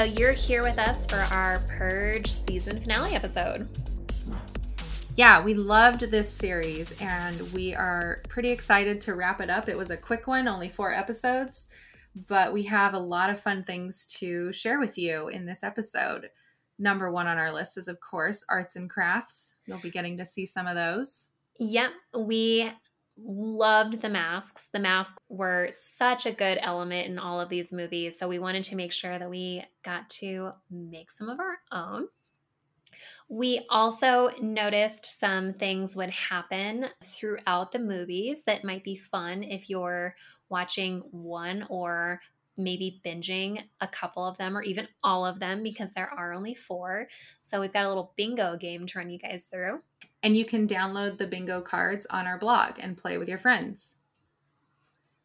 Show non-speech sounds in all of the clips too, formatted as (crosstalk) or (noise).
So you're here with us for our Purge season finale episode. Yeah, we loved this series and we are pretty excited to wrap it up. It was a quick one, only four episodes, but we have a lot of fun things to share with you in this episode. Number one on our list is, of course, arts and crafts. You'll be getting to see some of those. Yep, we loved the masks. The masks were such a good element in all of these movies. So we wanted to make sure that we got to make some of our own. We also noticed some things would happen throughout the movies that might be fun if you're watching one or maybe binging a couple of them or even all of them because there are only four. So we've got a little bingo game to run you guys through. And you can download the bingo cards on our blog and play with your friends.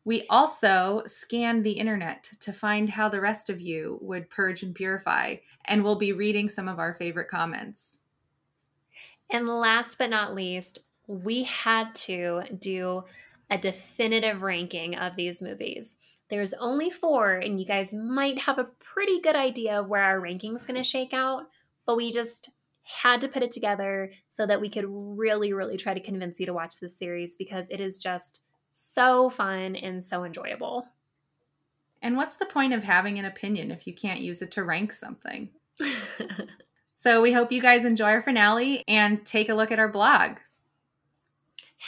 We also scanned the internet to find how the rest of you would purge and purify, and we'll be reading some of our favorite comments. And last but not least, we had to do a definitive ranking of these movies. There's only four, and you guys might have a pretty good idea of where our ranking is going to shake out, but we just had to put it together so that we could really, really try to convince you to watch this series because it is just so fun and so enjoyable. And what's the point of having an opinion if you can't use it to rank something? (laughs) so we hope you guys enjoy our finale and take a look at our blog.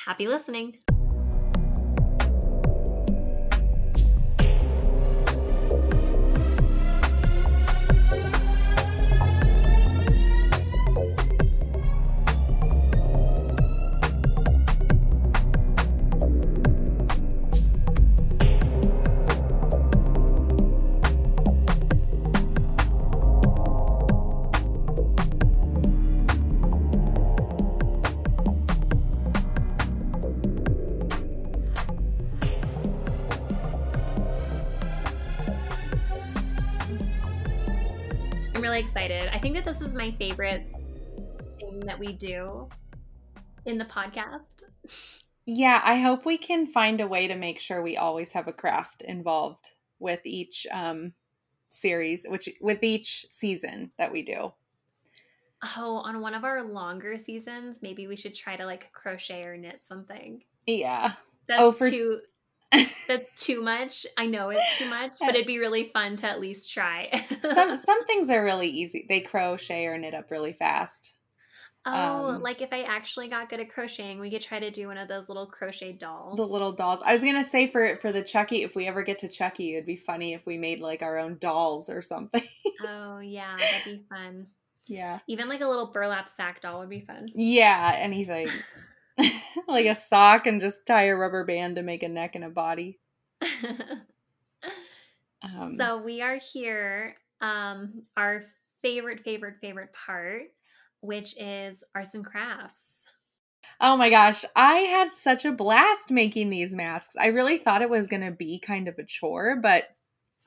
Happy listening. Excited. I think that this is my favorite thing that we do in the podcast. Yeah, I hope we can find a way to make sure we always have a craft involved with each um, series, which with each season that we do. Oh, on one of our longer seasons, maybe we should try to like crochet or knit something. Yeah. That's oh, for, too that's too much. I know it's too much, but it'd be really fun to at least try. some (laughs) some things are really easy. They crochet or knit up really fast. Oh, um, like if I actually got good at crocheting, we could try to do one of those little crochet dolls. The little dolls. I was gonna say for for the Chucky, if we ever get to Chucky, it'd be funny if we made like our own dolls or something. oh (laughs) yeah, that'd be fun. Yeah. Even like a little burlap sack doll would be fun. Yeah, anything. (laughs) (laughs) like a sock and just tie a rubber band to make a neck and a body. (laughs) um, so we are here. Um, our favorite, favorite, favorite part, which is arts and crafts. Oh my gosh, I had such a blast making these masks. I really thought it was going to be kind of a chore, but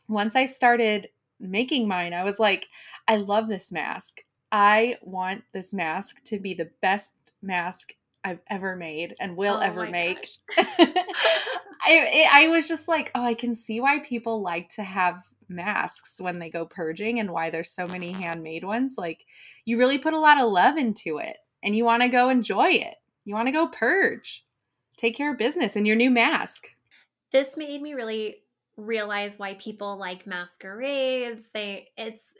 once I started making mine, I was like, I love this mask. I want this mask to be the best mask I've ever made and will oh ever make. (laughs) I I was just like, oh, I can see why people like to have masks when they go purging and why there's so many handmade ones. Like you really put a lot of love into it and you want to go enjoy it. You want to go purge. Take care of business in your new mask. This made me really realize why people like masquerades. They it's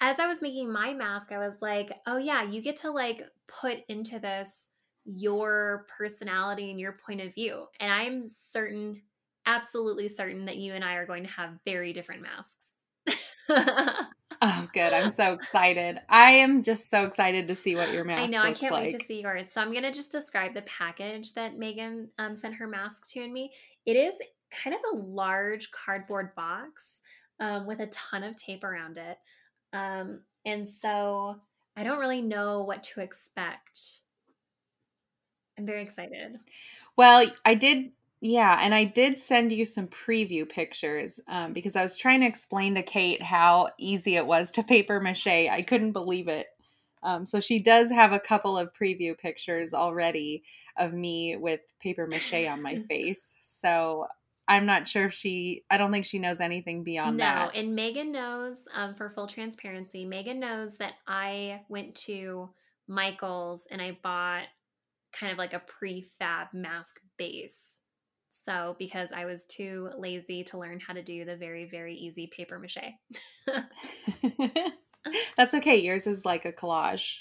as I was making my mask, I was like, oh yeah, you get to like put into this your personality and your point of view. And I'm certain, absolutely certain, that you and I are going to have very different masks. (laughs) oh, good. I'm so excited. I am just so excited to see what your mask I know. I can't like. wait to see yours. So I'm going to just describe the package that Megan um, sent her mask to and me. It is kind of a large cardboard box um, with a ton of tape around it. Um, and so I don't really know what to expect. I'm very excited. Well, I did, yeah, and I did send you some preview pictures um, because I was trying to explain to Kate how easy it was to paper mache. I couldn't believe it. Um, so she does have a couple of preview pictures already of me with paper mache on my (laughs) face. So I'm not sure if she. I don't think she knows anything beyond no, that. No, and Megan knows. Um, for full transparency, Megan knows that I went to Michael's and I bought kind of like a prefab mask base. So because I was too lazy to learn how to do the very very easy paper mache. (laughs) That's okay. Yours is like a collage.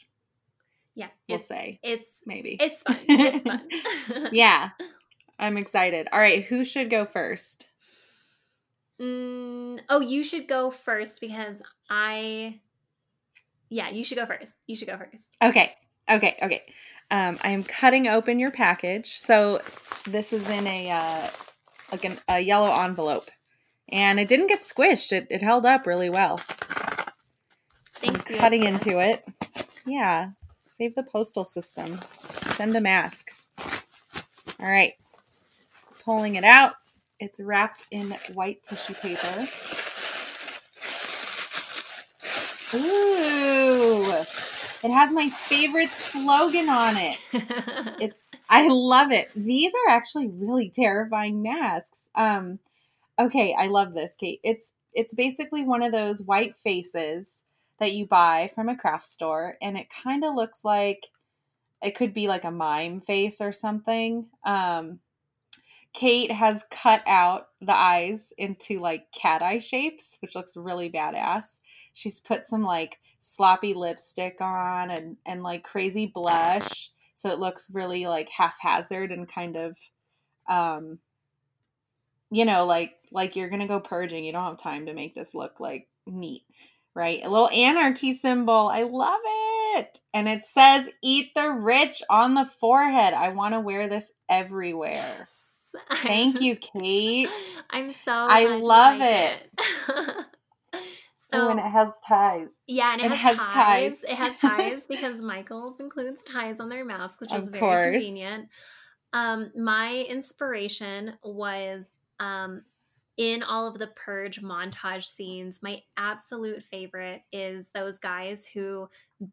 yeah, We'll it's say it's maybe. it's fun. (laughs) It's fun. (laughs) yeah, I'm excited. All right, who should go first? Mm, oh, you should go first because I. Yeah, you should go first. You should go first. Okay, okay, okay. Um, I am cutting open your package. So this is in a uh, like an, a yellow envelope, and it didn't get squished. It, it held up really well. So Thanks, cutting USPS. into it. Yeah, save the postal system. Send a mask. All right, pulling it out. It's wrapped in white tissue paper. Ooh, it has my favorite slogan on it. (laughs) It's I love it. These are actually really terrifying masks. Um okay, I love this, Kate. It's it's basically one of those white faces that you buy from a craft store and it kind of looks like it could be like a mime face or something. Um Kate has cut out the eyes into like cat eye shapes, which looks really badass. She's put some like sloppy lipstick on and and like crazy blush. So it looks really like haphazard and kind of um you know like like you're gonna go purging. You don't have time to make this look like neat right? A little anarchy symbol. I love it. And it says eat the rich on the forehead. I want to wear this everywhere. Yes. (laughs) thank you kate. I'm so. I love like it. (laughs) so oh and it has ties yeah, and it, it has, has ties. ties. It has ties (laughs) because Michaels includes ties on their mask, which is Of very course. convenient. Um, my inspiration was um, in all of the purge montage scenes. My absolute favorite is those guys who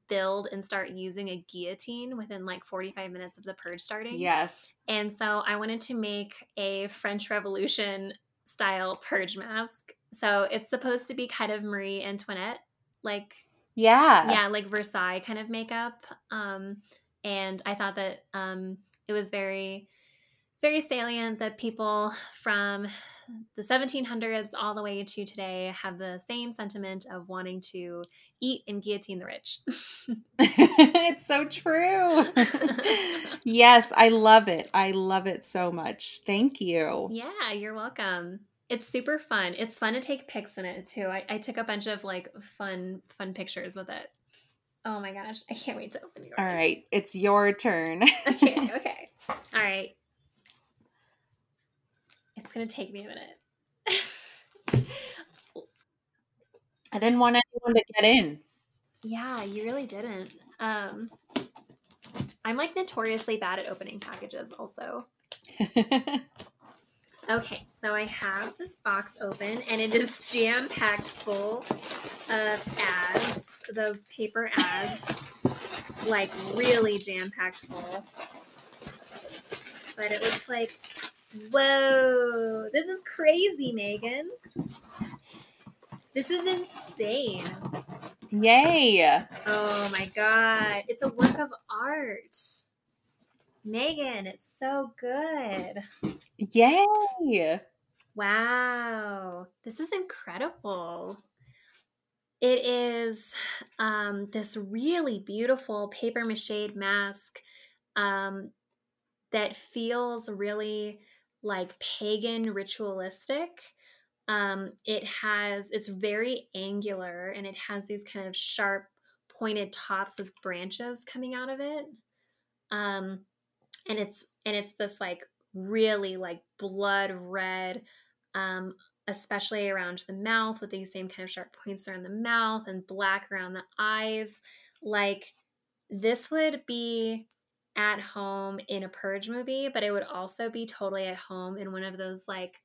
build and start using a guillotine within like 45 minutes of the purge starting. yes And so I wanted to make a French Revolution style purge mask. So it's supposed to be kind of Marie Antoinette, like yeah yeah, like Versailles kind of makeup. Um, and I thought that um, it was very, very salient that people from the 1700s all the way to today have the same sentiment of wanting to eat and guillotine the rich. (laughs) (laughs) it's so true. (laughs) yes, I love it. I love it so much. Thank you. Yeah, you're welcome. It's super fun. It's fun to take pics in it too. I, I took a bunch of like fun, fun pictures with it. Oh my gosh, I can't wait to open yours. All right, it's your turn. (laughs) Okay, (laughs) okay. All right. It's gonna take me a minute. I didn't want anyone to get in. yeah, you really didn't. Um, I'm like notoriously bad at opening packages, also. (laughs) Okay, so I have this box open and it is jam packed full of ads, those paper ads, like really jam packed full. But it looks like, whoa, this is crazy, Megan. This is insane. Yay. Oh my god, it's a work of art. Megan, it's so good. Yay. Wow, this is incredible. It is um, this really beautiful paper mache mask um, that feels really like pagan ritualistic. Um, it has, it's very angular and it has these kind of sharp, pointed tops with branches coming out of it. Um, and it's, and it's this like really like blood red, um, especially around the mouth with these same kind of sharp points around the mouth and black around the eyes. Like this would be at home in a purge movie, but it would also be totally at home in one of those like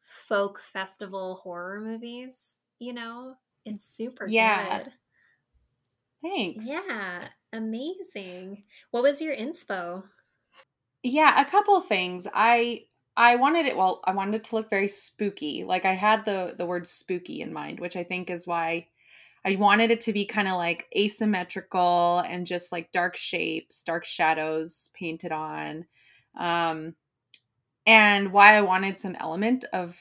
folk festival horror movies, you know? It's super Yeah. good. Thanks. Yeah, amazing. What was your inspo? Yeah, a couple things. I I wanted it well, I wanted it to look very spooky. Like I had the the word spooky in mind, which I think is why I wanted it to be kind of like asymmetrical and just like dark shapes, dark shadows painted on. Um and why I wanted some element of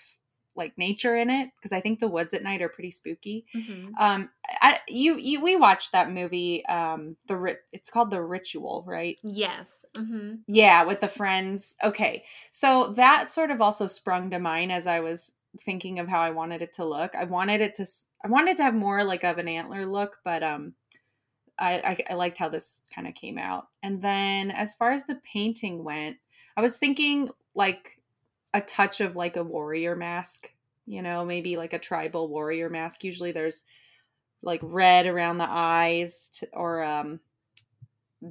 like nature in it because I think the woods at night are pretty spooky. Mm-hmm. Um, I, you you we watched that movie. Um, the ri- it's called The Ritual, right? Yes. Mm-hmm. Yeah, with the friends. Okay, so that sort of also sprung to mind as I was thinking of how I wanted it to look. I wanted it to I wanted to have more like of an antler look, but um. I, I, I liked how this kind of came out. And then as far as the painting went, I was thinking like a touch of like a warrior mask, you know, maybe like a tribal warrior mask. Usually there's like red around the eyes to, or um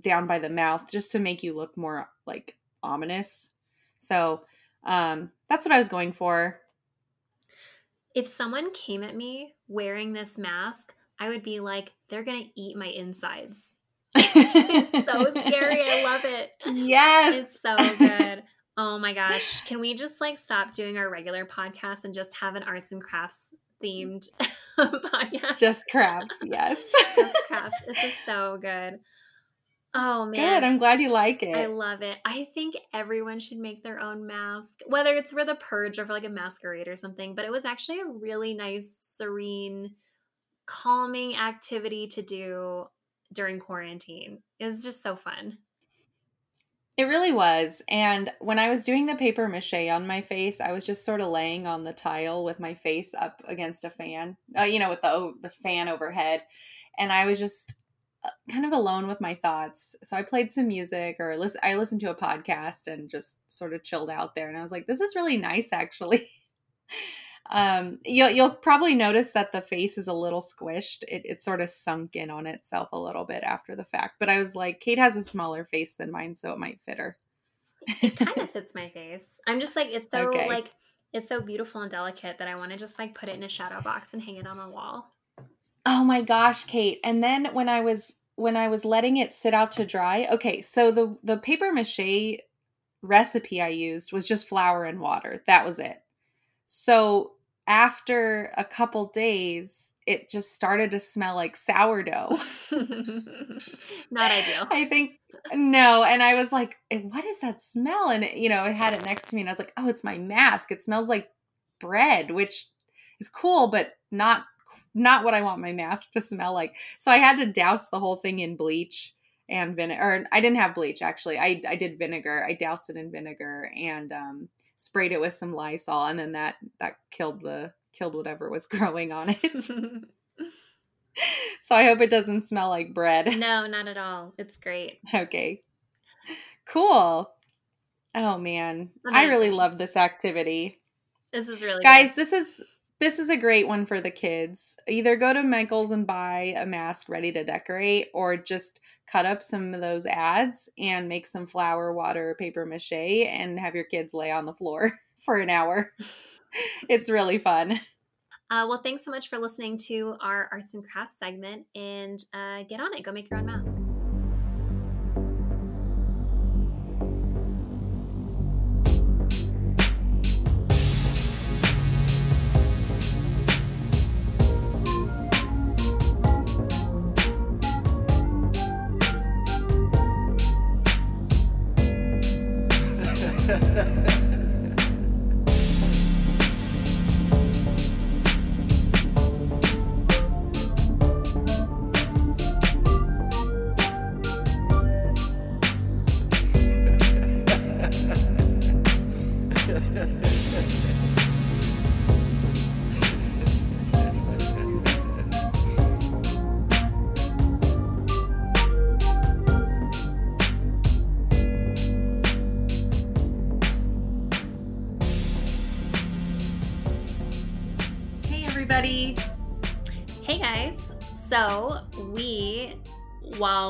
down by the mouth just to make you look more like ominous. So, um that's what I was going for. If someone came at me wearing this mask, I would be like, they're going to eat my insides. (laughs) it's so scary. I love it. Yes. It's so good. Oh my (laughs) gosh. Can we just like stop doing our regular podcast and just have an arts and crafts themed (laughs) podcast? Just crafts, yes. just crafts. (laughs) This is so good. Oh man. Good. I'm glad you like it. I love it. I think everyone should make their own mask, whether it's for the purge or for like a masquerade or something. But it was actually a really nice, serene, calming activity to do during quarantine. It was just so fun. It really was. And when I was doing the paper mache on my face, I was just sort of laying on the tile with my face up against a fan, uh, you know, with the the fan overhead, and I was just uh, kind of alone with my thoughts. So I played some music or listen I listened to a podcast and just sort of chilled out there and I was like this is really nice actually. (laughs) Um, you'll you'll probably notice that the face is a little squished. It it sort of sunk in on itself a little bit after the fact. But I was like, Kate has a smaller face than mine, so it might fit her. it (laughs) kind of fits my face. I'm just like it's so okay. like it's so beautiful and delicate that I want to just like put it in a shadow box and hang it on the wall. Oh my gosh, Kate. And then when I was when I was letting it sit out to dry, okay, so the the paper mache recipe I used was just flour and water. That was it. So after a couple days, it just started to smell like sourdough. (laughs) Not ideal. I think no. And I was like, eh, what is that smell? And, it, you know, I had it next to me and I was like, oh, it's my mask. It smells like bread, which is cool, but not not what I want my mask to smell like. So I had to douse the whole thing in bleach and vinegar. Or I didn't have bleach actually. I I did vinegar. I doused it in vinegar and um sprayed it with some Lysol, and then that that killed the killed whatever was (laughs) growing on it. (laughs) so I hope it doesn't smell like bread. No, not at all. It's great. Okay. Cool. Oh man. Amazing. I really love this activity. This is really Guys, good. this is this is a great one for the kids. Either go to Michael's and buy a mask ready to decorate, or just cut up some of those ads and make some flour, water, paper mache, and have your kids lay on the floor (laughs) for an hour. (laughs) it's really fun. Uh, well, thanks so much for listening to our arts and crafts segment and uh, get on it. Go make your own mask.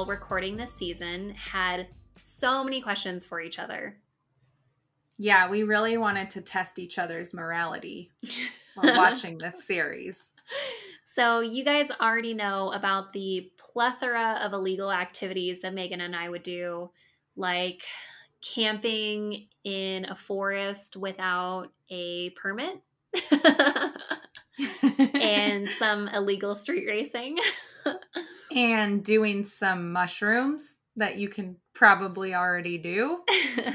While recording this season, had so many questions for each other. Yeah, we really wanted to test each other's morality while (laughs) watching this series. So, you guys already know about the plethora of illegal activities that Megan and I would do, like camping in a forest without a permit. (laughs) and some illegal street racing. (laughs) and doing some mushrooms that you can probably already do.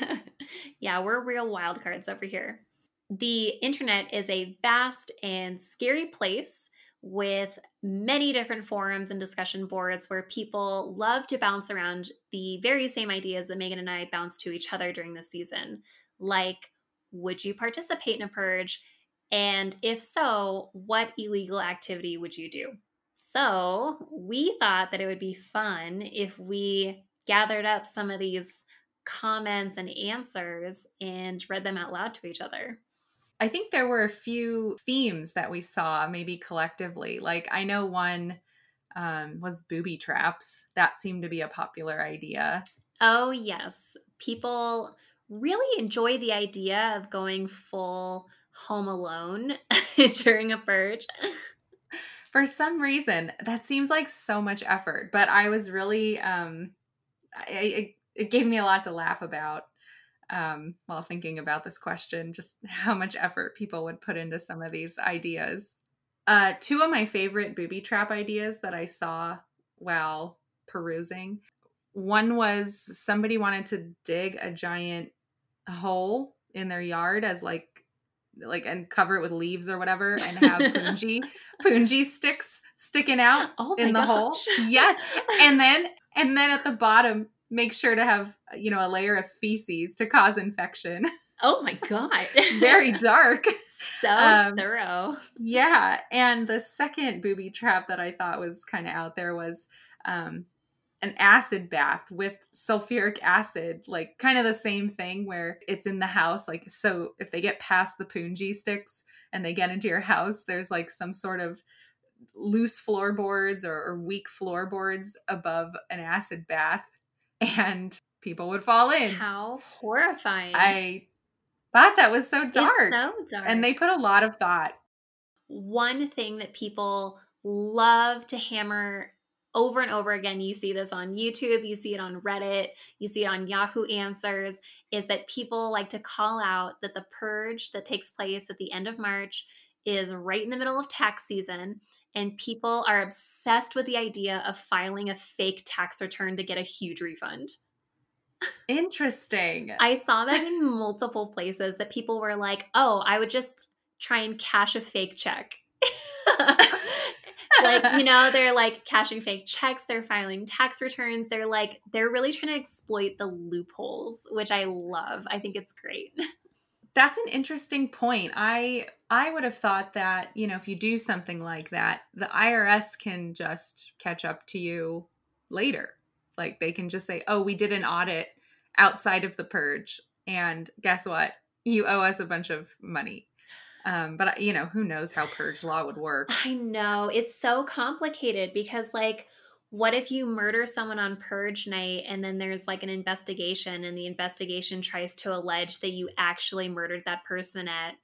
(laughs) yeah, we're real wild cards over here. The internet is a vast and scary place with many different forums and discussion boards where people love to bounce around the very same ideas that Megan and I bounced to each other during the season. Like, would you participate in a purge? And if so, what illegal activity would you do? So, we thought that it would be fun if we gathered up some of these comments and answers and read them out loud to each other. I think there were a few themes that we saw maybe collectively. Like, I know one um, was booby traps. That seemed to be a popular idea. Oh, yes. People really enjoy the idea of going full home alone (laughs) during a purge. For some reason, that seems like so much effort, but I was really, um, I, it, gave me a lot to laugh about um, while thinking about this question, just how much effort people would put into some of these ideas. Uh, two of my favorite booby trap ideas that I saw while perusing one was somebody wanted to dig a giant hole in their yard as like like and cover it with leaves or whatever and have punji (laughs) punji sticks sticking out oh in the gosh. hole yes. (laughs) And then and then at the bottom make sure to have you know a layer of feces to cause infection. Oh my god. (laughs) Very dark. So um, thorough. yeah. And the second booby trap that i thought was kind of out there was um an acid bath with sulfuric acid, like kind of the same thing where it's in the house. Like, so if they get past the punji sticks and they get into your house, there's like some sort of loose floorboards or, or weak floorboards above an acid bath, and people would fall in. How horrifying! I thought that was so dark. so dark. And they put a lot of thought. One thing that people love to hammer over and over again, you see this on YouTube, you see it on Reddit, you see it on Yahoo Answers, is that people like to call out that the purge that takes place at the end of March is right in the middle of tax season. And people are obsessed with the idea of filing a fake tax return to get a huge refund. Interesting. I saw that (laughs) in multiple places that people were like, oh, I would just try and cash a fake check. (laughs) like you (laughs) know they're like cashing fake checks they're filing tax returns they're like they're really trying to exploit the loopholes which i love i think it's great. That's an interesting point i i would have thought that you know if you do something like that the irs can just catch up to you later. Like they can just say oh we did an audit outside of the purge and guess what? You owe us a bunch of money um, but you know, who knows how purge law would work? I know it's so complicated because, like, what if you murder someone on purge night and then there's like an investigation and the investigation tries to allege that you actually murdered that person at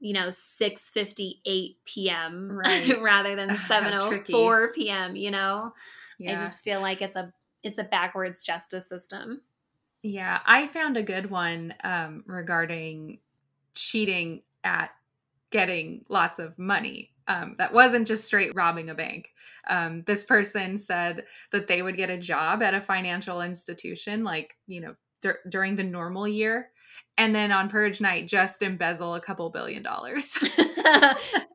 you know 6:58 p.m. Right. (laughs) rather than (laughs) 7:04 p.m. you know yeah. I just feel like it's a it's a backwards justice system yeah I found a good one um, regarding cheating at getting lots of money. Um, that wasn't just straight robbing a bank. Um, this person said that they would get a job at a financial institution, like, you know, dur- during the normal year, and then on purge night, just embezzle a couple billion dollars. (laughs)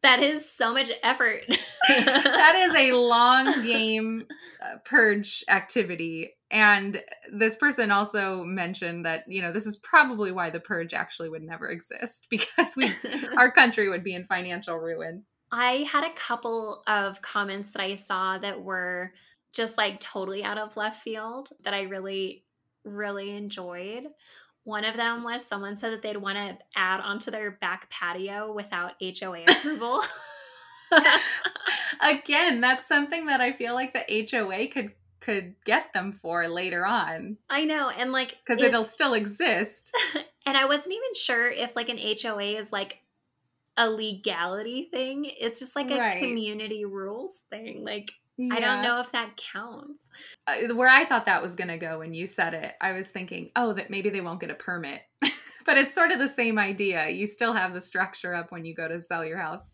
that is so much effort. (laughs) that is a long (laughs) game uh, purge activity and this person also mentioned that, you know, this is probably why the purge actually would never exist (laughs) because we (laughs) our country would be in financial ruin. I had a couple of comments that I saw that were just like totally out of left field that I really really enjoyed. One of them was someone said that they'd want to add onto their back patio without HOA approval. (laughs) Again, that's something that I feel like the HOA could could get them for later on. I know, and like because it'll still exist. (laughs) and I wasn't even sure if like an HOA is like a legality thing. It's just like a right. community rules thing. Like I don't know if that counts. Uh, where I thought that was going to go when you said it, I was thinking, oh, that maybe they won't get a permit. (laughs) but it's sort of the same idea. You still have the structure up when you go to sell your house.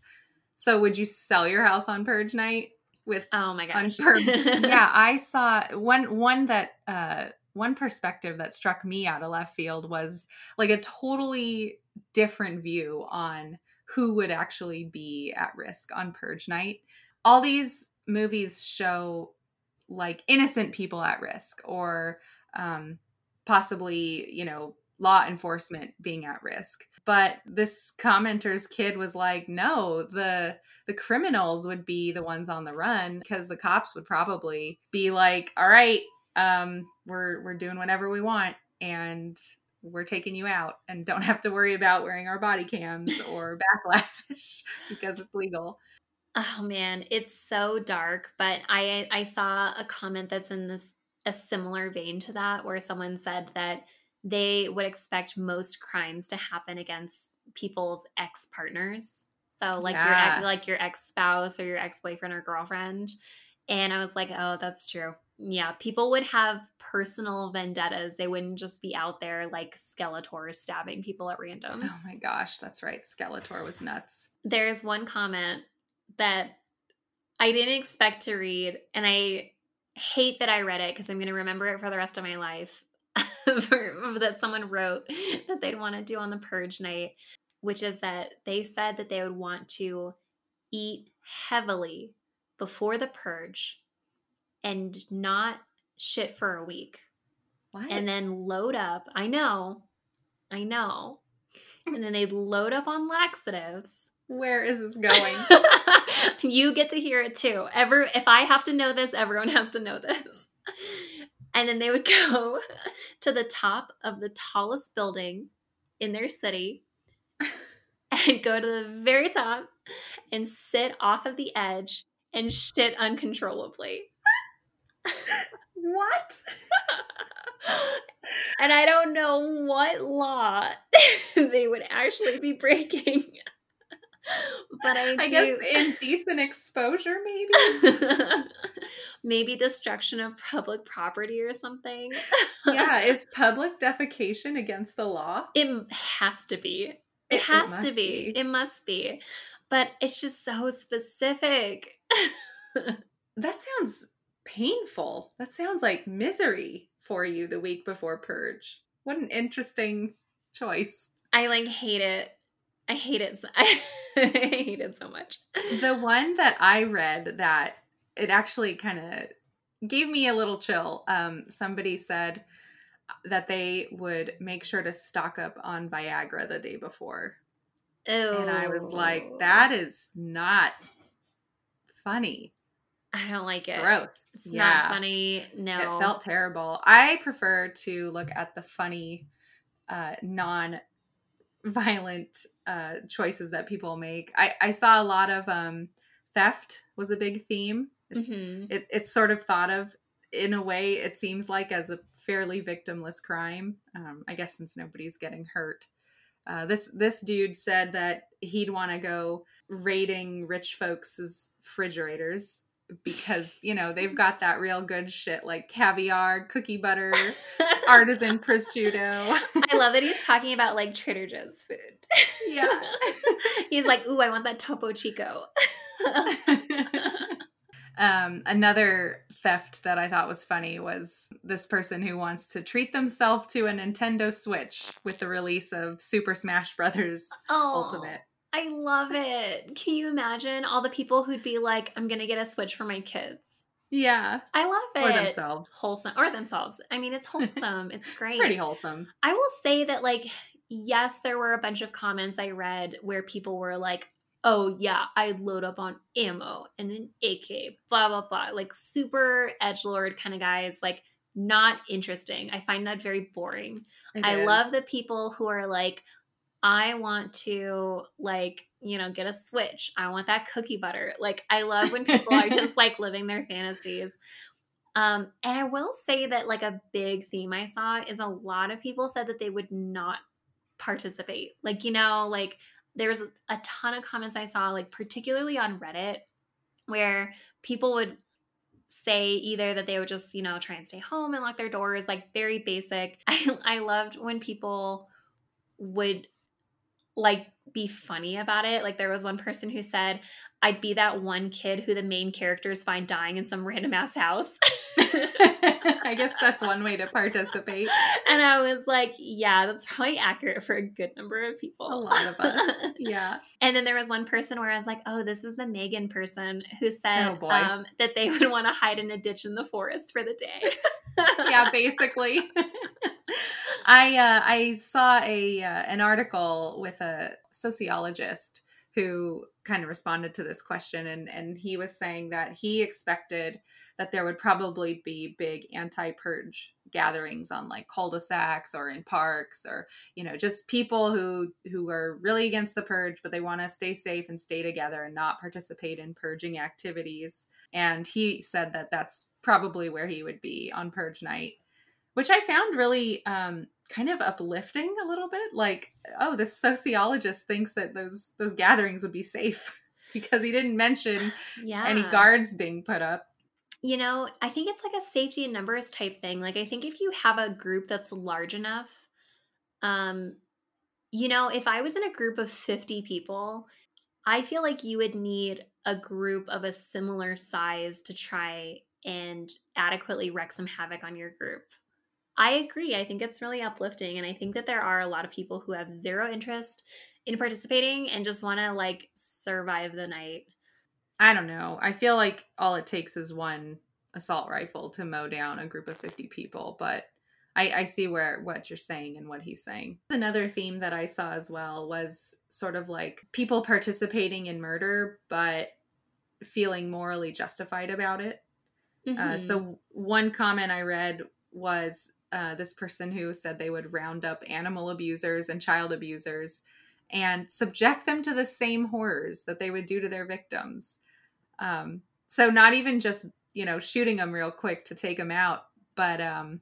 So would you sell your house on purge night with Oh my gosh. (laughs) yeah, I saw one one that uh one perspective that struck me out of left field was like a totally different view on who would actually be at risk on purge night. All these movies show like innocent people at risk or um possibly, you know, law enforcement being at risk. But this commenter's kid was like, no, the the criminals would be the ones on the run because the cops would probably be like, all right, um, we're we're doing whatever we want and we're taking you out and don't have to worry about wearing our body cams (laughs) or backlash because it's legal. Oh man, it's so dark, but I I saw a comment that's in this a similar vein to that where someone said that they would expect most crimes to happen against people's ex partners. So like yeah. your ex, like your ex spouse or your ex boyfriend or girlfriend. And I was like, oh, that's true. Yeah, people would have personal vendettas. They wouldn't just be out there like Skeletor stabbing people at random. Oh my gosh, that's right. Skeletor was nuts. There's one comment that I didn't expect to read, and I hate that I read it because I'm going to remember it for the rest of my life. (laughs) that someone wrote that they'd want to do on the purge night, which is that they said that they would want to eat heavily before the purge and not shit for a week. What? And then load up. I know. I know. And then they'd load up on laxatives. Where is this going? (laughs) you get to hear it too. Ever if I have to know this, everyone has to know this. And then they would (laughs) go to the top of the tallest building in their city (laughs) and go to the very top and sit off of the edge and shit uncontrollably. what? (laughs) and I don't know what law they would actually be breaking (laughs) but I, I guess indecent exposure, maybe. (laughs) maybe destruction of public property or something. yeah, (laughs) is public defecation against the law? It has to be. It, it has it to be. be. It must be. But it's just so specific. that sounds painful. That sounds like misery for you the week before purge. What an interesting choice. I like hate it I hate it. (laughs) I hate it so much. The one that I read that it actually kind of gave me a little chill. Um, somebody said that they would make sure to stock up on Viagra the day before. Ew. And I was like, that is not funny. I don't like it. Gross. It's yeah. not funny. No. It felt terrible. I prefer to look at the funny, uh, non violent uh, choices that people make. I, I saw a lot of um, theft was a big theme. Mm-hmm. It, it's sort of thought of in a way, it seems like as a fairly victimless crime. Um, I guess since nobody's getting hurt. Uh, this this dude said that he'd want to go raiding rich folks' refrigerators because you know they've got that real good shit like caviar, cookie butter, (laughs) artisan prosciutto. I love that he's talking about like Trader Joe's food. Yeah. (laughs) he's like, "Ooh, I want that Topo Chico." (laughs) um, another theft that I thought was funny was this person who wants to treat themselves to a Nintendo Switch with the release of Super Smash Brothers oh. Ultimate. I love it. Can you imagine all the people who'd be like, I'm going to get a Switch for my kids? Yeah. I love it. Or themselves. Wholesome. Or themselves. I mean, it's (laughs) wholesome. It's great. it's pretty wholesome. I will say that, like, yes, there were a bunch of comments I read where people were like, oh, yeah, I load up on ammo and an AK, blah, blah, blah. Like, super edge lord kind of guys. Like, not interesting. I find that very boring. It I is. love the people who are like, I want to like, you know, get a switch. I want that cookie butter. Like I love when people are just (laughs) like living their fantasies. Um, and I will say that like a big theme I saw is a lot of people said that they would not participate. Like, you know, like there's a ton of comments I saw, like particularly on Reddit, where people would say either that they would just, you know, try and stay home and lock their doors, like very basic. (laughs) I, I loved when people would like be funny about it. Like there was one person who said, I'd be that one kid who the main characters find dying in some random ass house. (laughs) I guess that's one way to participate. And I was like, yeah, that's probably accurate for a good number of people. A lot of us. (laughs) Yeah. and then there was one person where I was like, oh, this is the Megan person who said Oh, um, that they (laughs) would want to hide in a ditch in the forest for the day. yeah, basically. I uh, I saw a uh, an article with a sociologist who kind of responded to this question, and and he was saying that he expected that there would probably be big anti-purge gatherings on like cul-de-sacs or in parks or you know just people who who are really against the purge but they want to stay safe and stay together and not participate in purging activities. And he said that that's probably where he would be on purge night which i found really um kind of uplifting a little bit like oh this sociologist thinks that those those gatherings would be safe (laughs) because he didn't mention yeah. any guards being put up You know, I think it's like a safety in numbers type thing. Like I think if you have a group that's large enough, um, you know, if I was in a group of 50 people, I feel like you would need a group of a similar size to try and adequately wreak some havoc on your group. I agree. I think it's really uplifting. And I think that there are a lot of people who have zero interest in participating and just want to like survive the night. I don't know. I feel like all it takes is one assault rifle to mow down a group of 50 people, but I, I see where what you're saying and what he's saying. Another theme that I saw as well was sort of like people participating in murder, but feeling morally justified about it. Uh, Mhm. so one comment I read was uh, this person who said they would round up animal abusers and child abusers and subject them to the same horrors that they would do to their victims. Um, so not even just you know shooting them real quick to take them out, but um,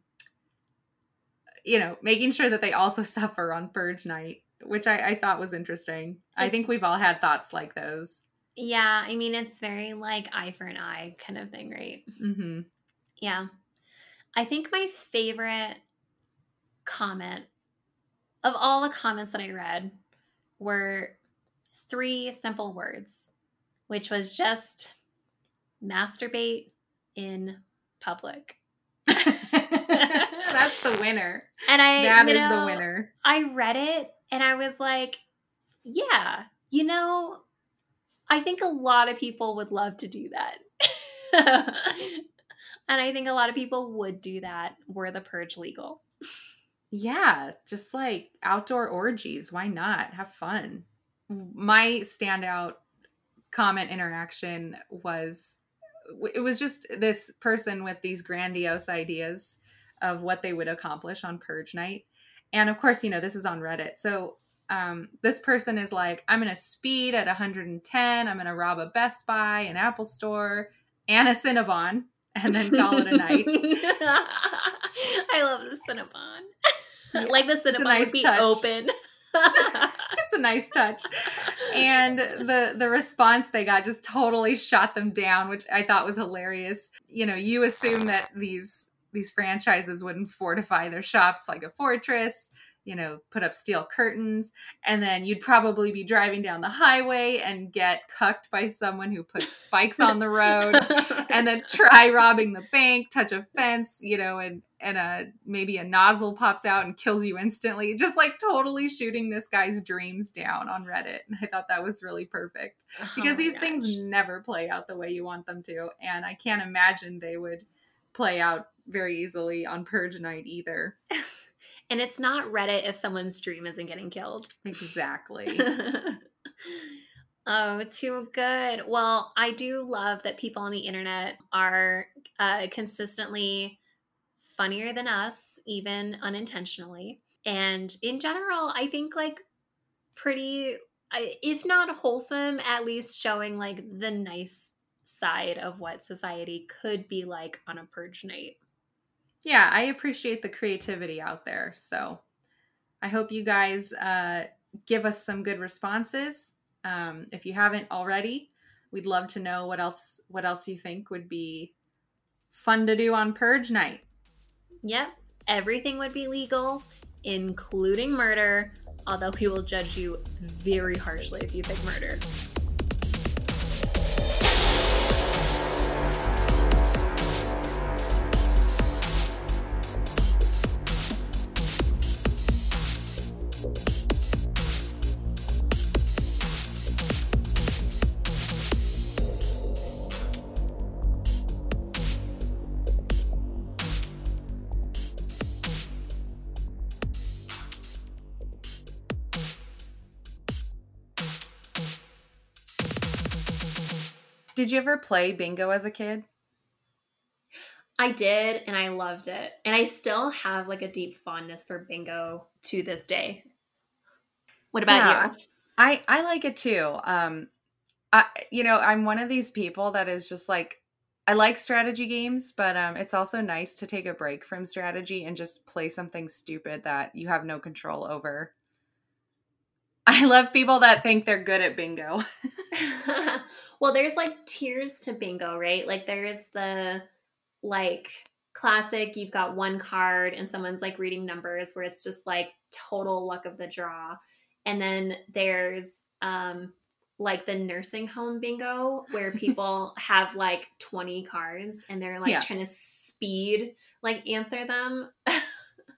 you know making sure that they also (laughs) suffer on purge night, which I, I thought was interesting. I think we've all had thoughts like those. Yeah, I mean, it's very like eye for an eye kind of thing, right? Mm-hmm. Yeah. I think my favorite comment of all the comments that I read were three simple words, which was just masturbate in public. (laughs) That's the winner. And I That is the winner. I read it and I was like, yeah, you know, I think a lot of people would love to do that. (laughs) and I think a lot of people would do that were the purge legal. Yeah, just like outdoor orgies. Why not? Have fun. My standout comment interaction was it was just this person with these grandiose ideas of what they would accomplish on purge night. And of course, you know, this is on Reddit. So um, this person is like, I'm going to speed at 110. I'm going to rob a Best Buy, an Apple store, and a Cinnabon, and then call it a night. (laughs) I love the Cinnabon. like the Cinnabon nice would be touch. open. (laughs) it's a nice touch. And the the response they got just totally shot them down, which I thought was hilarious. You know, you assume that these these franchises wouldn't fortify their shops like a fortress, you know, put up steel curtains, and then you'd probably be driving down the highway and get cucked by someone who puts spikes on the road (laughs) and then try robbing the bank, touch a fence, you know, and and a maybe a nozzle pops out and kills you instantly. Just like totally shooting this guy's dreams down on Reddit. And I thought that was really perfect oh because Oh these things never play out the way you want them to, and I can't imagine they would play out very easily on Purge Night either. (laughs) And it's not Reddit if someone's dream isn't getting killed. Exactly. (laughs) oh, too good. Well, I do love that people on the internet are uh, consistently funnier than us, even unintentionally. And in general, I think like pretty, if not wholesome, at least showing like the nice side of what society could be like on a purge night. Yeah, I appreciate the creativity out there. So I hope you guys uh, give us some good responses. Um, if you haven't already, we'd love to know what else what else you think would be Fun to do on purge night. Yep, everything would be legal, including murder, although we will judge you very harshly if you pick murder. Did you ever play bingo as a kid? I did, and I loved it. And I still have like a deep fondness for bingo to this day. What about Yeah. you? I I like it too. Um I you know, I'm one of these people that is just like I like strategy games, but um it's also nice to take a break from strategy and just play something stupid that you have no control over. (laughs) I love people that think they're good at bingo. (laughs) (laughs) well, there's like tiers to bingo, right? Like there's the like classic, you've got one card and someone's like reading numbers where it's just like total luck of the draw. And then there's um like the nursing home bingo where people (laughs) have like 20 cards and they're like Yeah. trying to speed like answer them. (laughs)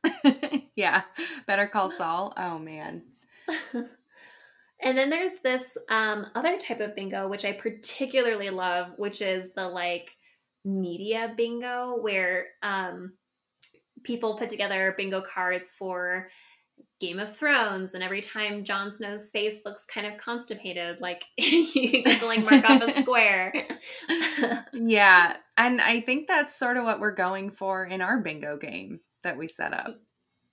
(laughs) yeah. Better call Saul. Oh man. And then there's this um, other type of bingo, which I particularly love, which is the like media bingo, where um, people put together bingo cards for Game of Thrones, and every time Jon Snow's face looks kind of constipated, like (laughs) you get to like mark off a square. (laughs) Yeah. And I think that's sort of what we're going for in our bingo game that we set up.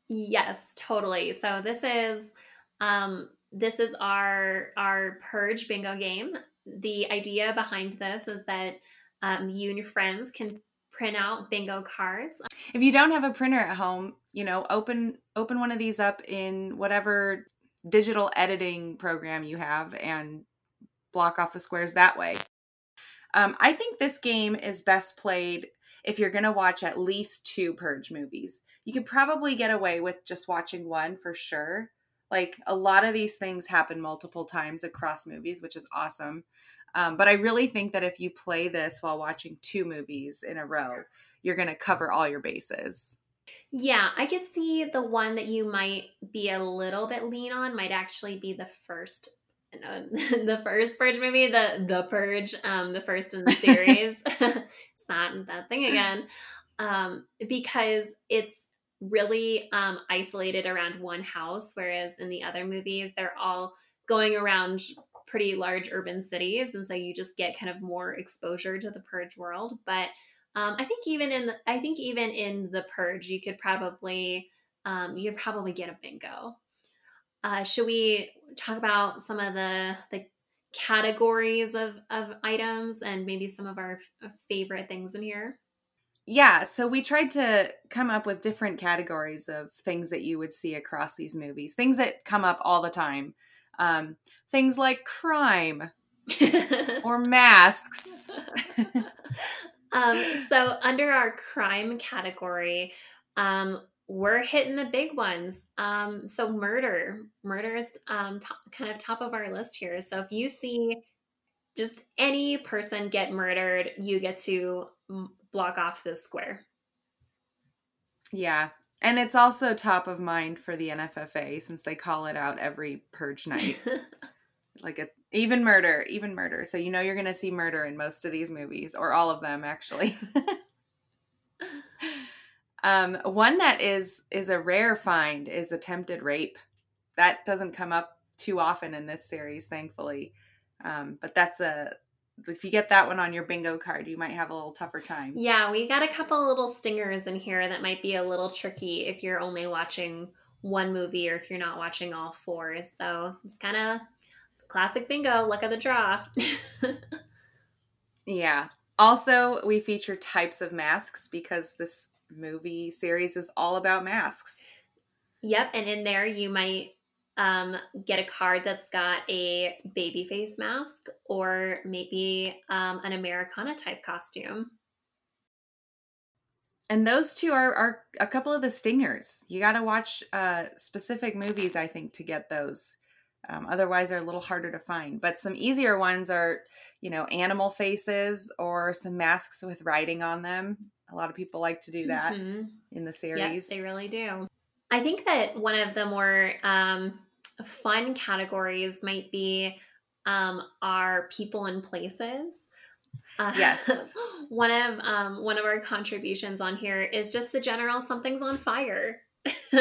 Yes, totally. So this is um this is our our purge bingo game. The idea behind this is that um, you and your friends can print out bingo cards. If you don't have a printer at home, you know, open open one of these up in whatever digital editing program you have and block off the squares that way. Um, I think this game is best played if you're going to watch at least two Purge movies. You could probably get away with just watching one for sure. Like a lot of these things happen multiple times across movies, which is awesome. Um, but I really think that if you play this while watching two movies in a row, you're going to cover all your bases. Yeah, I could see the one that you might be a little bit lean on might actually be the first uh, (laughs) the first purge movie the the purge um the first in the (laughs) series (laughs) it's not that thing again um because it's really um isolated around one house whereas in the other movies they're all going around pretty large urban cities and so you just get kind of more exposure to the purge world but um, I think even in the, I think even in the purge, you could probably um, you could probably get a bingo. Uh, should we talk about some of the the categories of of items and maybe some of our f- favorite things in here? Yeah, so we tried to come up with different categories of things that you would see across these movies, things that come up all the time. Um, things like crime (laughs) or masks. (laughs) um, so under our crime category, um, we're hitting the big ones. Um, so murder, murder is um, top, kind of top of our list here. So if you see just any person get murdered, you get to block off this square. Yeah. And it's also top of mind for the NFFA since they call it out every purge night. (laughs) like a, even murder, even murder. So you know you're going to see murder in most of these movies or all of them actually. (laughs) um one that is is a rare find is attempted rape. That doesn't come up too often in this series thankfully. Um but that's a if you get that one on your bingo card, you might have a little tougher time. yeah, we got a couple little stingers in here that might be a little tricky if you're only watching one movie or if you're not watching all four. So it's kind of classic bingo, luck of the draw. (laughs) Yeah. Also, we feature types of masks because this movie series is all about masks. Yep, and in there you might um, get a card that's got a baby face mask or maybe um, an Americana type costume. and those two are, are a couple of the stingers. You got to watch uh, specific movies, I think, to get those. Um, otherwise, they're a little harder to find. But some easier ones are, you know, animal faces or some masks with writing on them. A lot of people like to do that mm-hmm. in the series. Yep, they really do. I think that one of the more um, fun categories might be um, our people and places. Uh, yes. (laughs) one of um, one of our contributions on here is just the general something's on fire. (laughs)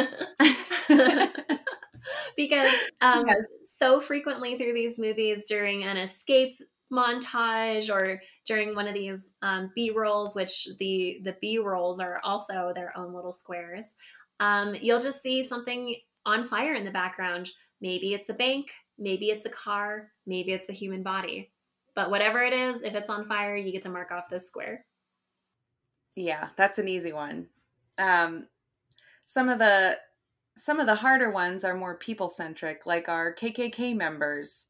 because um, yes. so frequently through these movies during an escape montage or during one of these um, b rolls which the the b rolls are also their own little squares um, you'll just see something on fire in the background maybe it's a bank maybe it's a car maybe it's a human body but whatever it is, if it's on fire, you get to mark off this square. Yeah, that's an easy one. Um, some of the some of the harder ones are more people centric, like our KKK members,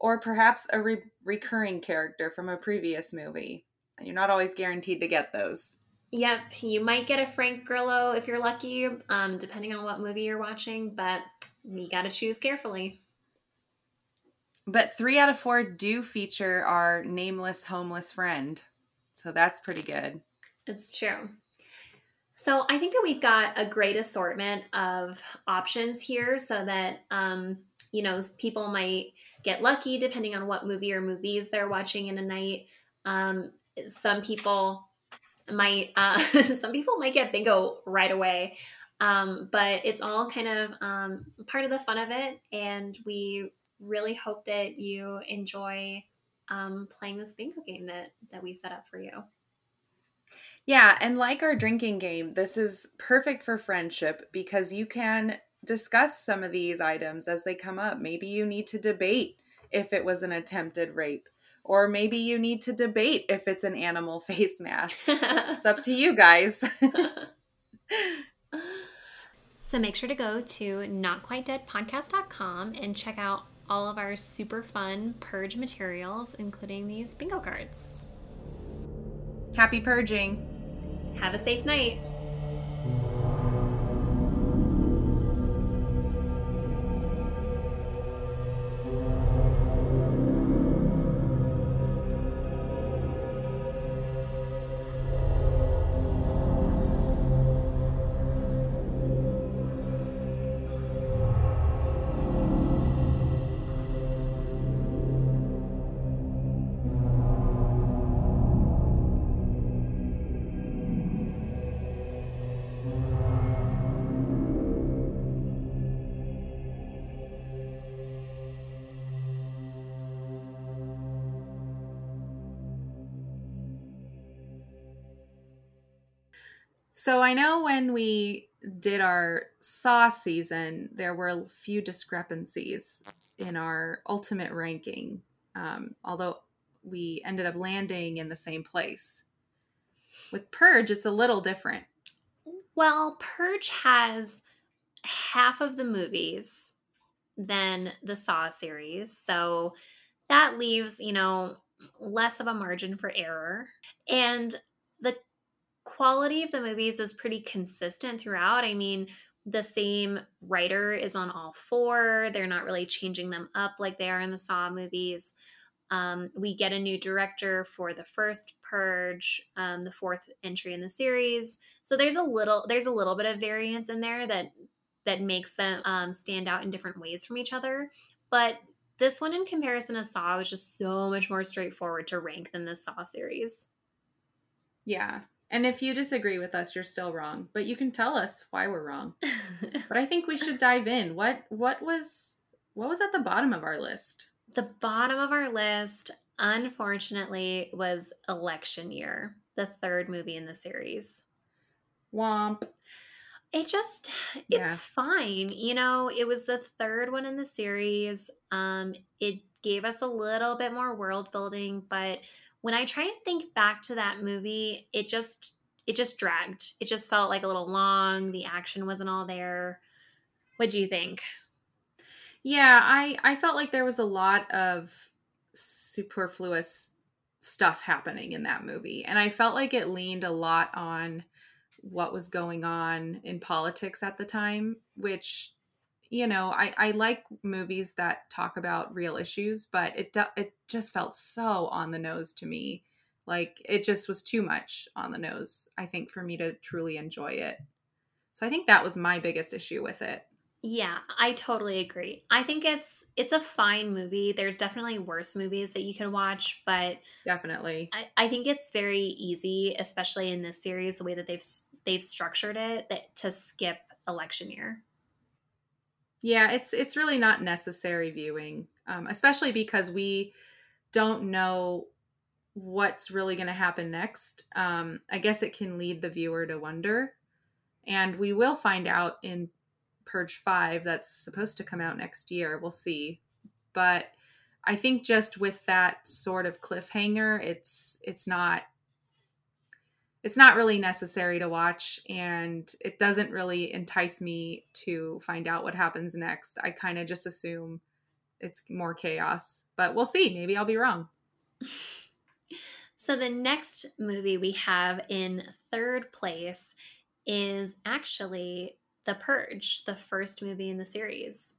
or perhaps a re- recurring character from a previous movie. You're not always guaranteed to get those. Yep, you might get a Frank Grillo if you're lucky, um, depending on what movie you're watching, but you got to choose carefully. But three out of four do feature our nameless homeless friend. So that's pretty good. It's true. So I think that we've got a great assortment of options here so that, um, you know, people might get lucky depending on what movie or movies they're watching in a night. Um, some people might, uh, (laughs) some people might get bingo right away. Um, but it's all kind of um, part of the fun of it. And we really hope that you enjoy um, playing this bingo game that that we set up for you. Yeah, and like our drinking game, this is perfect for friendship because you can discuss some of these items as they come up. Maybe you need to debate if it was an attempted rape, or maybe you need to debate if it's an animal (laughs) face mask. (laughs) it's up to you guys. (laughs) so make sure to go to notquitedeadpodcast.com and check out all of our super fun purge materials, including these bingo cards. Happy purging. Have a safe night. So I know when we did our Saw season, there were a few discrepancies in our ultimate ranking, um, although we ended up landing in the same place. With Purge, it's a little different. Well, Purge has half of the movies than the Saw series. So that leaves, you know, less of a margin for error. And the quality of the movies is pretty consistent throughout. I mean, the same writer is on all four. They're not really changing them up like they are in the Saw movies. Um, we get a new director for the first Purge, um, the fourth entry in the series. So there's a little there's a little bit of variance in there that that makes them um, stand out in different ways from each other. But this one, in comparison to Saw, was just so much more straightforward to rank than the Saw series. Yeah, and if you disagree with us, you're still wrong, but you can tell us why we're wrong. (laughs) but I think we should dive in. What what was what was at the bottom of our list? The bottom of our list, unfortunately, was Election Year, the third movie in the series. Womp. It just it's yeah. fine. You know, it was the third one in the series. Um it gave us a little bit more world building, but when I try and think back to that movie, it just it just dragged. It just felt like a little long. The action wasn't all there. What do you think? Yeah, I I felt like there was a lot of superfluous stuff happening in that movie, and I felt like it leaned a lot on what was going on in politics at the time, which you know, I, I like movies that talk about real issues, but it it just felt so on the nose to me. Like it just was too much on the nose, I think, for me to truly enjoy it. So I think that was my biggest issue with it. Yeah, I totally agree. I think it's it's a fine movie. There's definitely worse movies that you can watch, but definitely, I, I think it's very easy, especially in this series, the way that they've they've structured it, that to skip election year. Yeah, it's it's really not necessary viewing, um, especially because we don't know what's really going to happen next. Um, I guess it can lead the viewer to wonder, and we will find out in Purge Five that's supposed to come out next year. We'll see, but I think just with that sort of cliffhanger, it's it's not it's not really necessary to watch and it doesn't really entice me to find out what happens next. I kind of just assume it's more chaos, but we'll see. Maybe I'll be wrong. (laughs) So the next movie we have in third place is actually The Purge, the first movie in the series.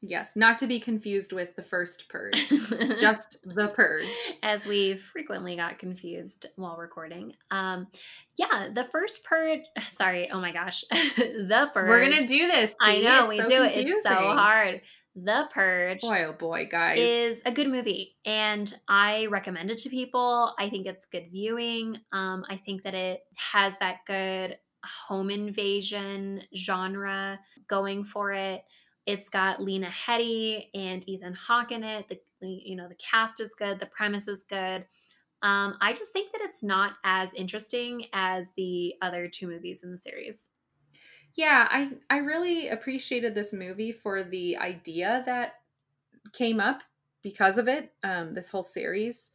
Yes, not to be confused with the first purge, (laughs) just the purge. As we frequently got confused while recording. Um, yeah, the first purge. (laughs) Sorry, oh my gosh, (laughs) the purge. We're gonna do this. I know it's we so do it. It's so hard. The Purge. Boy, oh boy, guys. Is a good movie. And I recommend it to people. I think it's good viewing. Um, I think that it has that good home invasion genre going for it. It's got Lena Headey and Ethan Hawke in it. The you know the cast is good. The premise is good. Um, I just think that it's not as interesting as the other two movies in the series. Yeah, I I really appreciated this movie for the idea that came up because of it. Um, this whole series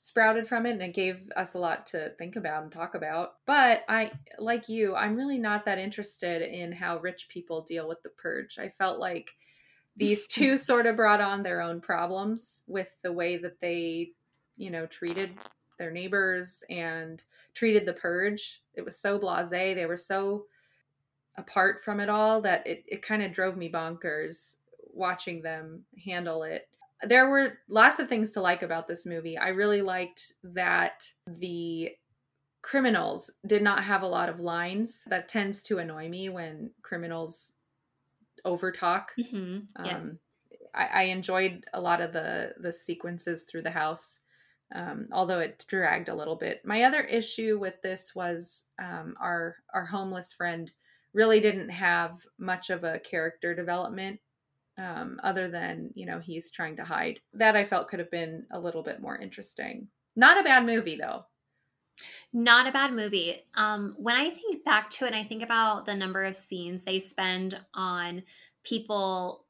sprouted from it and it gave us a lot to think about and talk about. But I, like you, I'm really not that interested in how rich people deal with the purge. I felt like these (laughs) two sort of brought on their own problems with the way that they, you know, treated their neighbors and treated the purge. It was so blase. They were so apart from it all that it, it kind of drove me bonkers watching them handle it there were lots of things to like about this movie. I really liked that the criminals did not have a lot of lines. That tends to annoy me when criminals overtalk. Mm-hmm. Yeah. Um, I, I, enjoyed a lot of the the sequences through the house, um, although it dragged a little bit. My other issue with this was um, our our homeless friend really didn't have much of a character development um, other than you know he's trying to hide. That i felt could have been a little bit more interesting. Not a bad movie though. Not a bad movie. Um, when i think back to it i think about the number of scenes they spend on people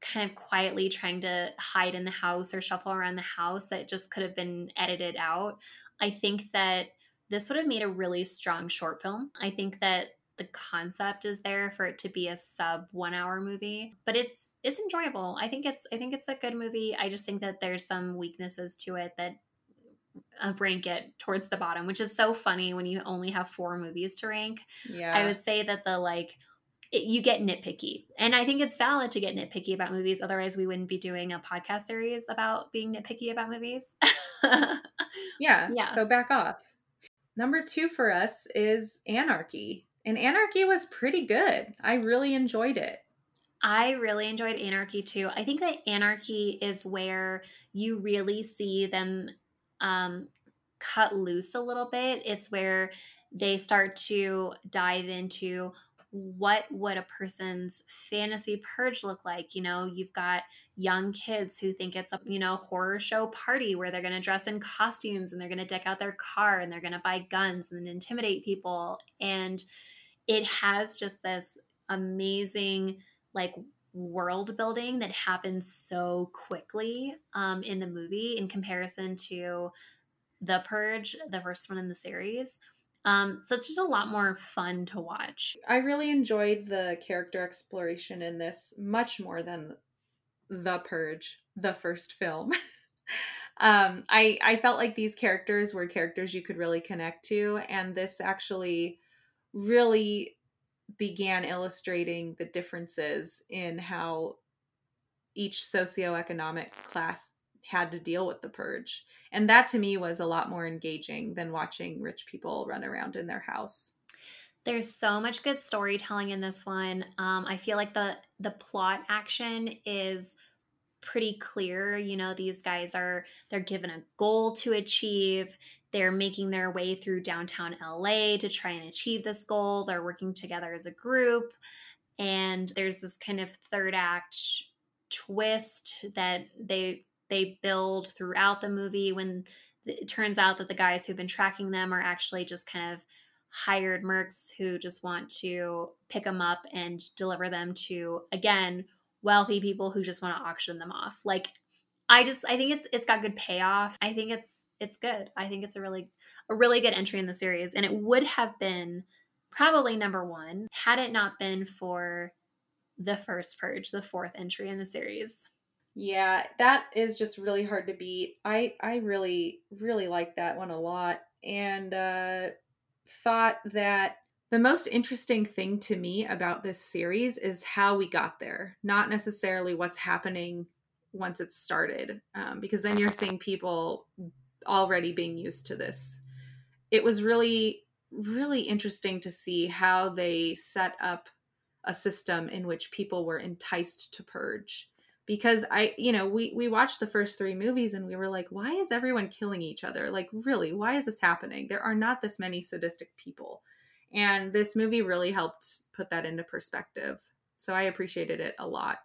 kind of quietly trying to hide in the house or shuffle around the house that just could have been edited out i think that this would have made a really strong short film. I think that the concept is there for it to be a sub one hour movie but it's it's enjoyable. I think it's i think it's a good movie. I just think that there's some weaknesses to it that uh, rank it towards the bottom which is so funny when you only have four movies to rank. Yeah. i would say that the like it, you get nitpicky and i think it's valid to get nitpicky about movies otherwise we wouldn't be doing a podcast series about being nitpicky about movies. (laughs) Yeah yeah. so back off. Number two for us is anarchy and Anarchy was pretty good. I really enjoyed it. I really enjoyed Anarchy too. I think that Anarchy is where you really see them um, cut loose a little bit. It's where they start to dive into what would a person's fantasy purge look like you know you've got young kids who think it's a you know horror show party where they're going to dress in costumes and they're going to deck out their car and they're going to buy guns and intimidate people and it has just this amazing like world building that happens so quickly um, in the movie in comparison to the purge the first one in the series. Um, so it's just a lot more fun to watch. I really enjoyed the character exploration in this much more than the purge the first film. (laughs) Um, i i felt like these characters were characters you could really connect to and this actually really began illustrating the differences in how each socioeconomic class had to deal with the purge. And that to me was a lot more engaging than watching rich people run around in their house. There's so much good storytelling in this one. Um, I feel like the the plot action is pretty clear. You know, these guys are they're given a goal to achieve. They're making their way through downtown LA to try and achieve this goal. They're working together as a group. And there's this kind of third act twist that they they build throughout the movie when it turns out that the guys who've been tracking them are actually just kind of hired mercs who just want to pick them up and deliver them to again wealthy people who just want to auction them off like i just i think it's it's got good payoff. I think it's it's good. I think it's a really a really good entry in the series and it would have been probably number one had it not been for the first purge the fourth entry in the series. Yeah, that is just really hard to beat. I I really really like that one a lot and uh thought that the most interesting thing to me about this series is how we got there, not necessarily what's happening once it's started, um, because then you're seeing people already being used to this. It was really, really interesting to see how they set up a system in which people were enticed to purge because I, you know, we we watched the first 3 movies and we were like, why is everyone killing each other? Like really, why is this happening? There are not this many sadistic people. And this movie really helped put that into perspective. So I appreciated it a lot.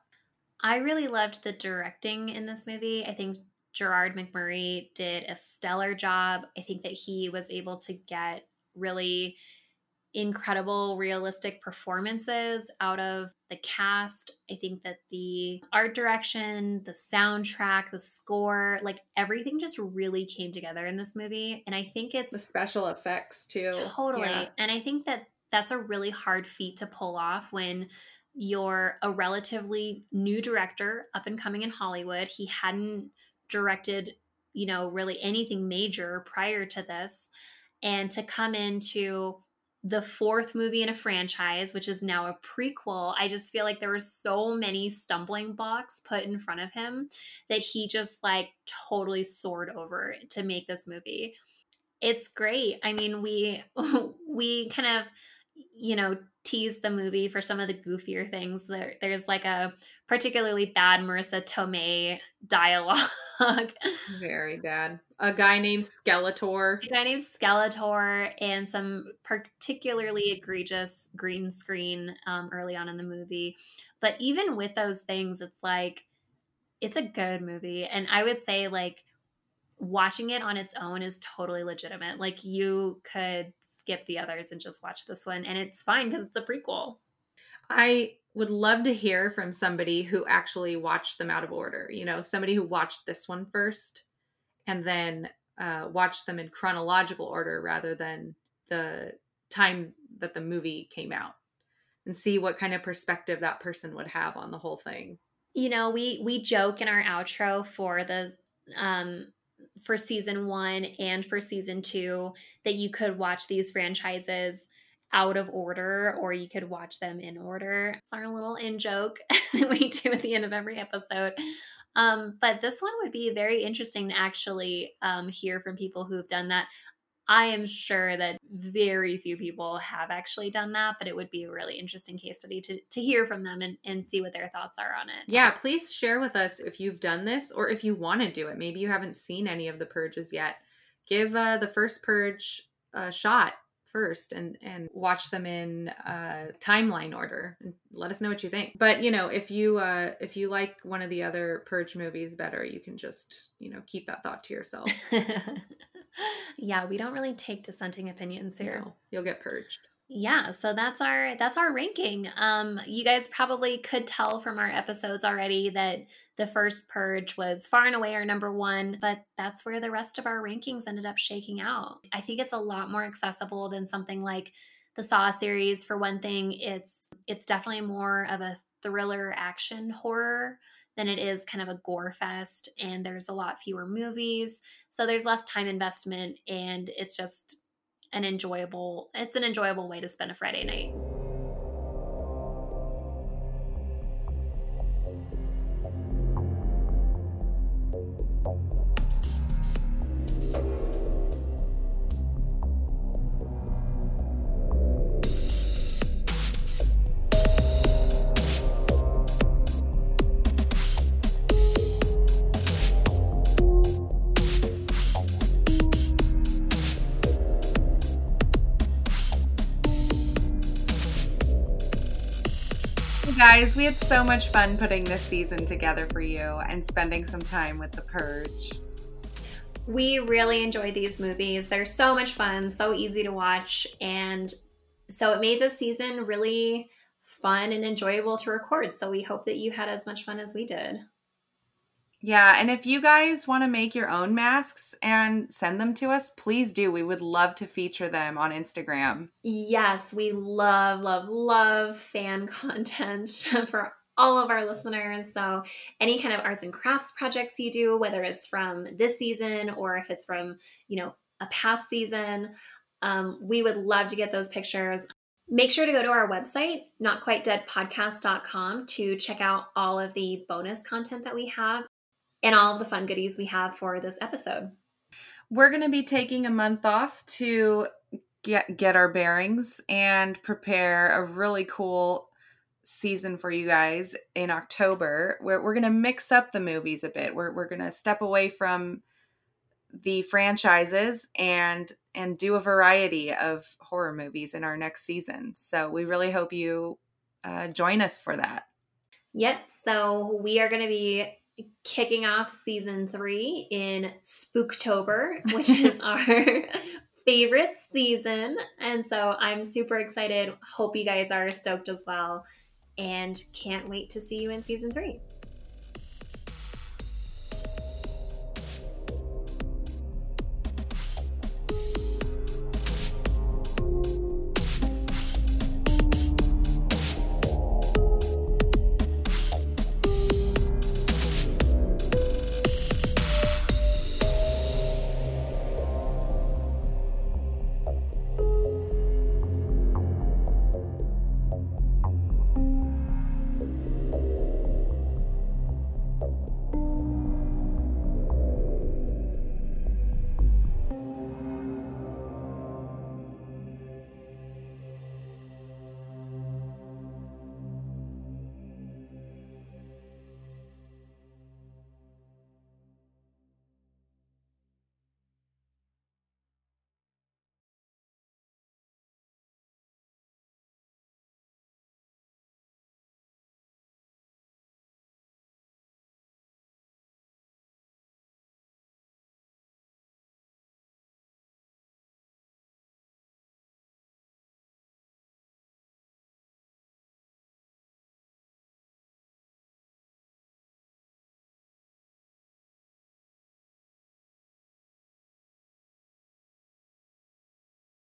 I really loved the directing in this movie. I think Gerard McMurray did a stellar job. I think that he was able to get really incredible realistic performances out of the cast. I think that the art direction, the soundtrack, the score, like everything just really came together in this movie. And I think it's the special effects too. Totally. Yeah. And I think that that's a really hard feat to pull off when you're a relatively new director up and coming in Hollywood. He hadn't directed, you know, really anything major prior to this. And to come into the fourth movie in a franchise, which is now a prequel, I just feel like there were so many stumbling blocks put in front of him that he just like totally soared over to make this movie. It's great. I mean, we (laughs) we kind of you know tease the movie for some of the goofier things. There, there's like a particularly bad Marisa Tomei dialogue. (laughs) Very bad. A guy named Skeletor. A guy named Skeletor, and some particularly egregious green screen um, early on in the movie. But even with those things, it's like it's a good movie, and I would say like watching it on its own is totally legitimate. Like you could skip the others and just watch this one and it's fine because it's a prequel. I would love to hear from somebody who actually watched them out of order. You know, somebody who watched this one first and then uh, watched them in chronological order rather than the time that the movie came out and see what kind of perspective that person would have on the whole thing. You know, we we joke in our outro for the um for season one and for season two that you could watch these franchises out of order or you could watch them in order. It's our little in joke (laughs) that we do at the end of every episode. Um, but this one would be very interesting to actually um, hear from people who have done that. I am sure that very few people have actually done that, but it would be a really interesting case study to, to hear from them and, and see what their thoughts are on it. Yeah, please share with us if you've done this or if you want to do it. Maybe you haven't seen any of the purges yet. Give uh, the first purge a shot first and and watch them in uh timeline order and let us know what you think but you know if you uh if you like one of the other purge movies better you can just you know keep that thought to yourself (laughs) (laughs) yeah, we don't really take dissenting opinions here. No, you'll get purged. Yeah, so that's our that's our ranking. Um you guys probably could tell from our episodes already that the first purge was far and away our number 1, but that's where the rest of our rankings ended up shaking out. I think it's a lot more accessible than something like the Saw series for one thing. It's it's definitely more of a thriller action horror than it is kind of a gore fest and there's a lot fewer movies so there's less time investment and it's just an enjoyable it's an enjoyable way to spend a Friday night. Guys, we had so much fun putting this season together for you and spending some time with The Purge. We really enjoyed these movies. They're so much fun, so easy to watch, and so it made this season really fun and enjoyable to record. So we hope that you had as much fun as we did. Yeah, and if you guys want to make your own masks and send them to us, please do. We would love to feature them on Instagram. Yes, we love, love, love fan (laughs) content (laughs) for all of our listeners. So, any kind of arts and crafts projects you do, whether it's from this season or if it's from, you know, a past season, um, we would love to get those pictures. Make sure to go to our website, notquitedeadpodcast.com, to check out all of the bonus content that we have and all of the fun goodies we have for this episode. We're going to be taking a month off to get get our bearings and prepare a really cool season for you guys in October. We're, we're going to mix up the movies a bit. We're, we're going to step away from the franchises and and do a variety of horror movies in our next season. So we really hope you uh, join us for that. Yep. So we are going to be kicking off season three in Spooktober, (laughs) which is our favorite season. And so I'm super excited. Hope you guys are stoked as well. And can't wait to see you in season three.